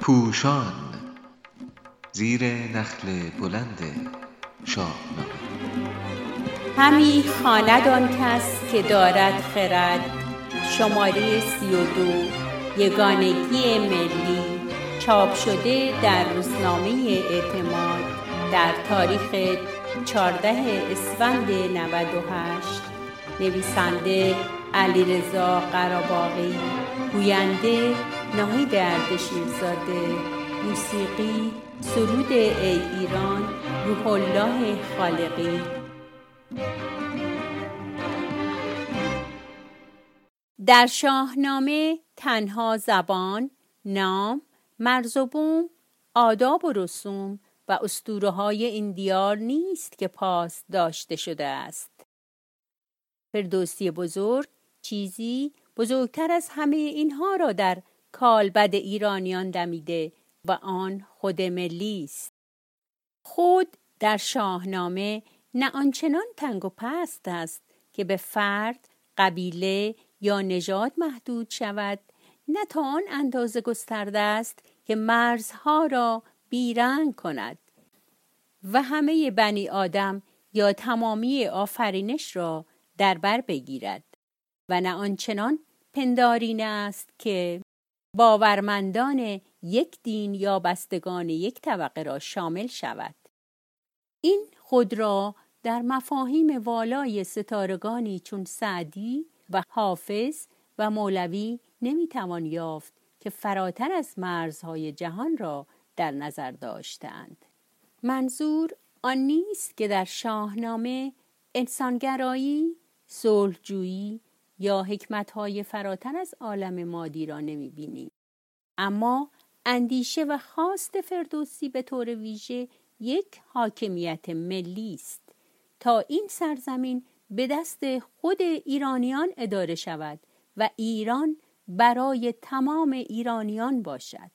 پوشان زیر نخل بلند شاهنامه. همی خواند آن کس که دارد خرد شماره سی و دو یگانگی ملی. چاپ شده در روزنامه اعتماد در تاریخ 14 اسفند 98 نویسنده علیرضا قراباقی گوینده ناهید اردشیرزاده موسیقی سرود ای ایران روح الله خالقی در شاهنامه تنها زبان، نام، مرز و بوم، آداب و رسوم و اسطوره های این دیار نیست که پاس داشته شده است. فردوسی بزرگ چیزی بزرگتر از همه اینها را در کالبد ایرانیان دمیده و آن خود ملی است. خود در شاهنامه نه آنچنان تنگ و پست است که به فرد، قبیله یا نژاد محدود شود نه تا آن اندازه گسترده است که مرزها را بیرنگ کند و همه بنی آدم یا تمامی آفرینش را در بر بگیرد. و نه آنچنان پندارینه است که باورمندان یک دین یا بستگان یک طبقه را شامل شود. این خود را در مفاهیم والای ستارگانی چون سعدی و حافظ و مولوی نمی‌توان یافت که فراتر از مرزهای جهان را در نظر داشتند. منظور آن نیست که در شاهنامه انسانگرایی صلحجویی یا حکمتهای فراتر از عالم مادی را نمی‌بینیم اما اندیشه و خواست فردوسی به طور ویژه یک حاکمیت ملی است. تا این سرزمین به دست خود ایرانیان اداره شود و ایران برای تمام ایرانیان باشد.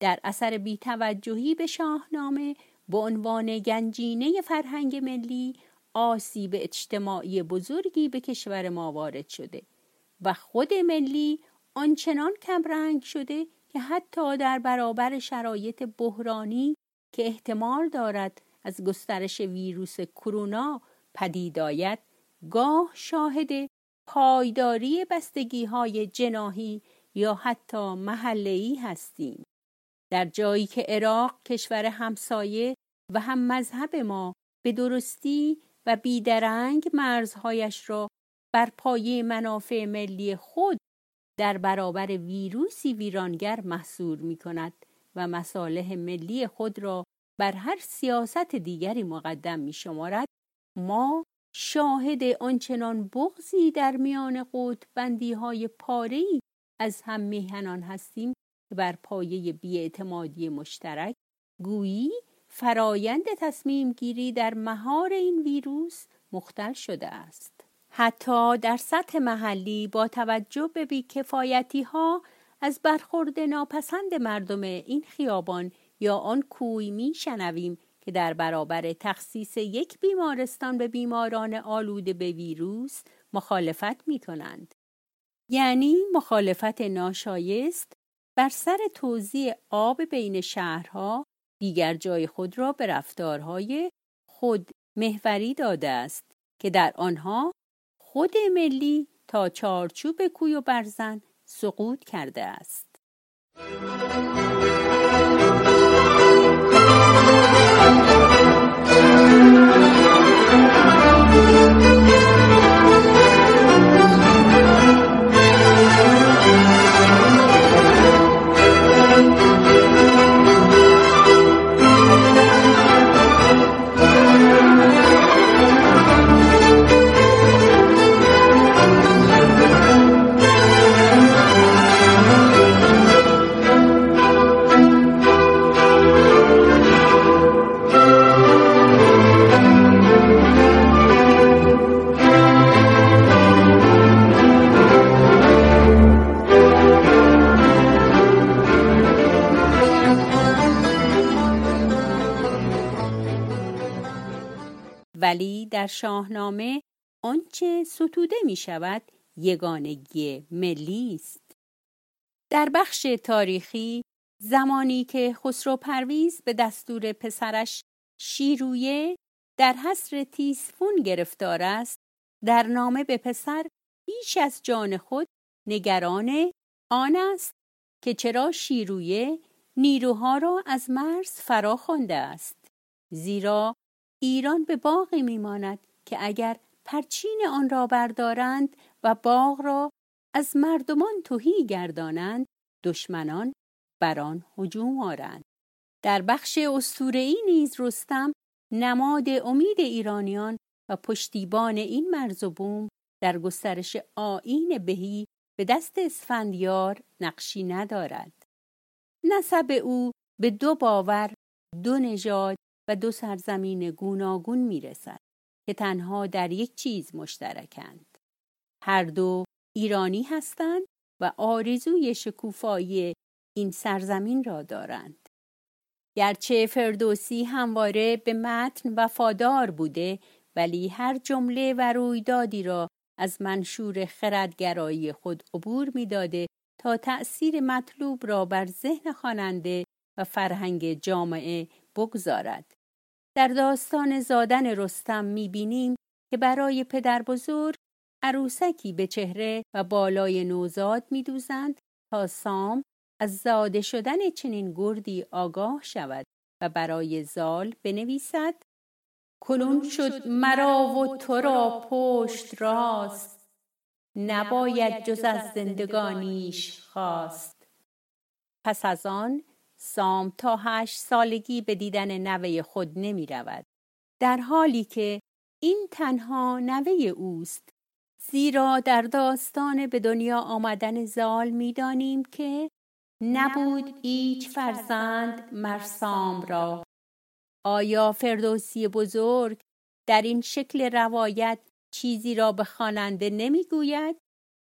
در اثر بیتوجهی به شاهنامه به عنوان گنجینه فرهنگ ملی آسیب اجتماعی بزرگی به کشور ما وارد شده و خود ملی آنچنان کمرنگ شده که حتی در برابر شرایط بحرانی که احتمال دارد از گسترش ویروس کرونا پدید آید گاه شاهد پایداری بستگی های جناهی یا حتی محله‌ای هستیم. در جایی که عراق کشور همسایه و هم مذهب ما به درستی و بیدرنگ مرزهایش را بر پایه منافع ملی خود در برابر ویروسی ویرانگر محصور می کند و مصالح ملی خود را بر هر سیاست دیگری مقدم می شمارد ما شاهد آنچنان بغزی در میان بندی های پارهی از هم میهنان هستیم بر پایه بیاعتمادی مشترک گویی فرایند تصمیم گیری در مهار این ویروس مختل شده است. حتی در سطح محلی با توجه به بیکفایتی ها از برخورد ناپسند مردم این خیابان یا آن کوی می شنویم که در برابر تخصیص یک بیمارستان به بیماران آلوده به ویروس مخالفت می کنند. یعنی مخالفت ناشایست بر سر توزیع آب بین شهرها دیگر جای خود را به رفتارهای خود محوری داده است که در آنها خود ملی تا چارچوب کوی و برزن سقوط کرده است. در شاهنامه آنچه ستوده می شود یگانگی ملی است. در بخش تاریخی زمانی که خسرو پرویز به دستور پسرش شیرویه در حصر تیسفون گرفتار است در نامه به پسر بیش از جان خود نگران آن است که چرا شیرویه نیروها را از مرز فرا خوانده است. زیرا ایران به باغی میماند که اگر پرچین آن را بردارند و باغ را از مردمان توهی گردانند دشمنان بر آن هجوم آرند. در بخش اسطوره‌ای نیز رستم نماد امید ایرانیان و پشتیبان این مرز و بوم در گسترش آیین بهی به دست اسفندیار نقشی ندارد. نسب او به دو باور دو نژاد و دو سرزمین گوناگون می‌رسد که تنها در یک چیز مشترکند. هر دو ایرانی هستند و آرزوی شکوفایی این سرزمین را دارند. گرچه فردوسی همواره به متن وفادار بوده ولی هر جمله و رویدادی را از منشور خردگرایی خود عبور می‌داده تا تأثیر مطلوب را بر ذهن خواننده و فرهنگ جامعه بگذارد. در داستان زادن رستم می‌بینیم که برای پدر بزرگ عروسکی به چهره و بالای نوزاد میدوزند تا سام از زاده شدن چنین گردی آگاه شود و برای زال بنویسد کنون شد مرا و تو را پشت راست. نباید جز از زندگانیش خواست. پس از آن سام تا هشت سالگی به دیدن نوه خود نمی رود. در حالی که این تنها نوه اوست زیرا در داستان به دنیا آمدن زال می‌دانیم که نبود هیچ فرزند مرسام را. آیا فردوسی بزرگ در این شکل روایت چیزی را به خواننده نمی‌گوید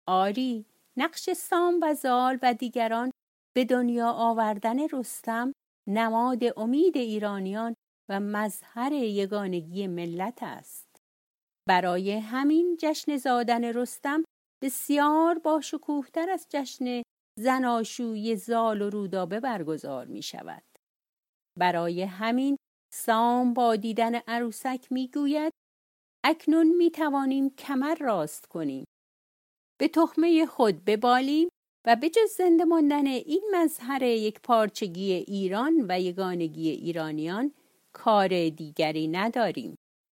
آری نقش سام و زال و دیگران به دنیا آوردن رستم نماد امید ایرانیان و مظهر یگانگی ملت است برای همین جشن زادن رستم بسیار با شکوهتر از جشن زناشوی زال و رودابه برگزار می شود. برای همین سام با دیدن عروسک می گوید اکنون می توانیم کمر راست کنیم. به تخمه خود ببالیم و به جز زنده ماندن این مظهر یک پارچگی ایران و یگانگی ایرانیان کار دیگری نداریم.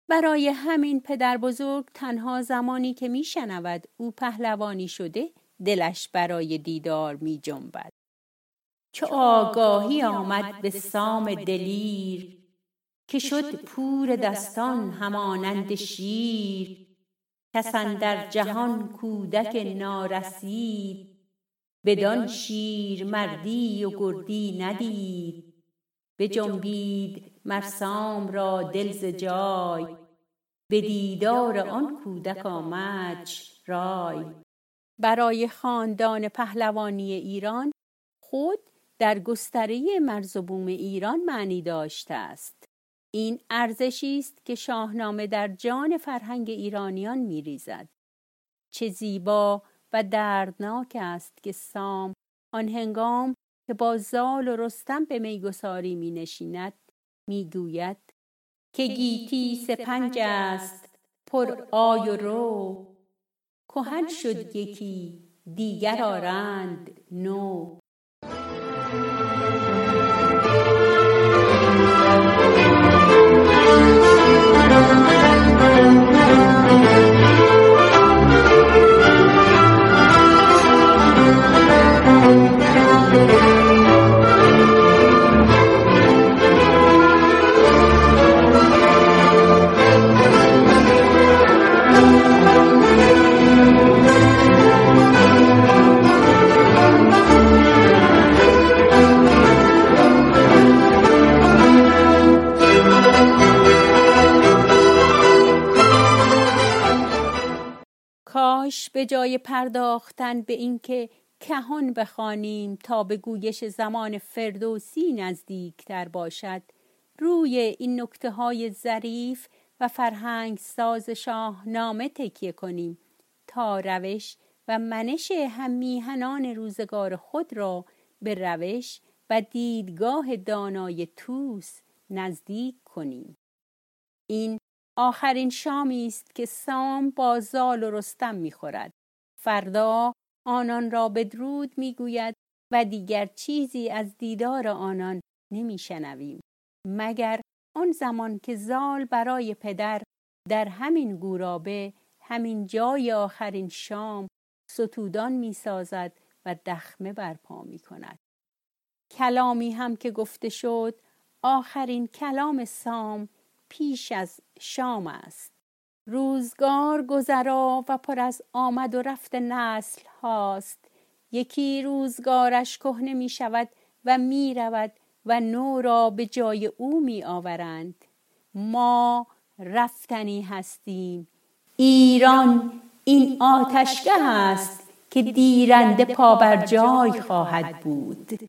برای همین پدر بزرگ تنها زمانی که میشنود او پهلوانی شده دلش برای دیدار می جنبد. چو آگاهی آمد به سام دلیر که شد پور دستان همانند شیر کسان در جهان کودک نارسید بدان شیر مردی و گردی ندید. بجنبید مرسام را دل ز جای. به دیدار آن کودک آمدش رای برای خاندان پهلوانی ایران خود در گستره مرز و بوم ایران معنی داشته است. این ارزشی است که شاهنامه در جان فرهنگ ایرانیان میریزد. چه زیبا و دردناک است که سام آن هنگام که با زال و رستم به میگساری می نشیند می گوید که گیتی سپنج است پر آی و رو. کهن شد یکی دیگر آرند نو. به جای پرداختن به اینکه کهان بخوانیم تا به گویش زمان فردوسی نزدیکتر باشد روی این نکته های ظریف و فرهنگ ساز شاهنامه تکیه کنیم تا روش و منش هم میهنان روزگار خود را به روش و دیدگاه دانای توس نزدیک کنیم. این آخرین شامی است که سام با زال و رستم می‌خورد فردا آنان را بدرود می‌گوید و دیگر چیزی از دیدار آنان نمیشنویم مگر آن زمان که زال برای پدر در همین گورابه همین جای آخرین شام ستودان می‌سازد و دخمه برپا می کند. کلامی هم که گفته شد آخرین کلام سام پیش از شام است. روزگار گذرا و پر از آمد و رفت نسل هاست. یکی روزگارش کهنه می شود و می رود و نو را به جای او می آورند. ما رفتنی هستیم. ایران این آتشگه است که دیرنده پا بر جای خواهد بود.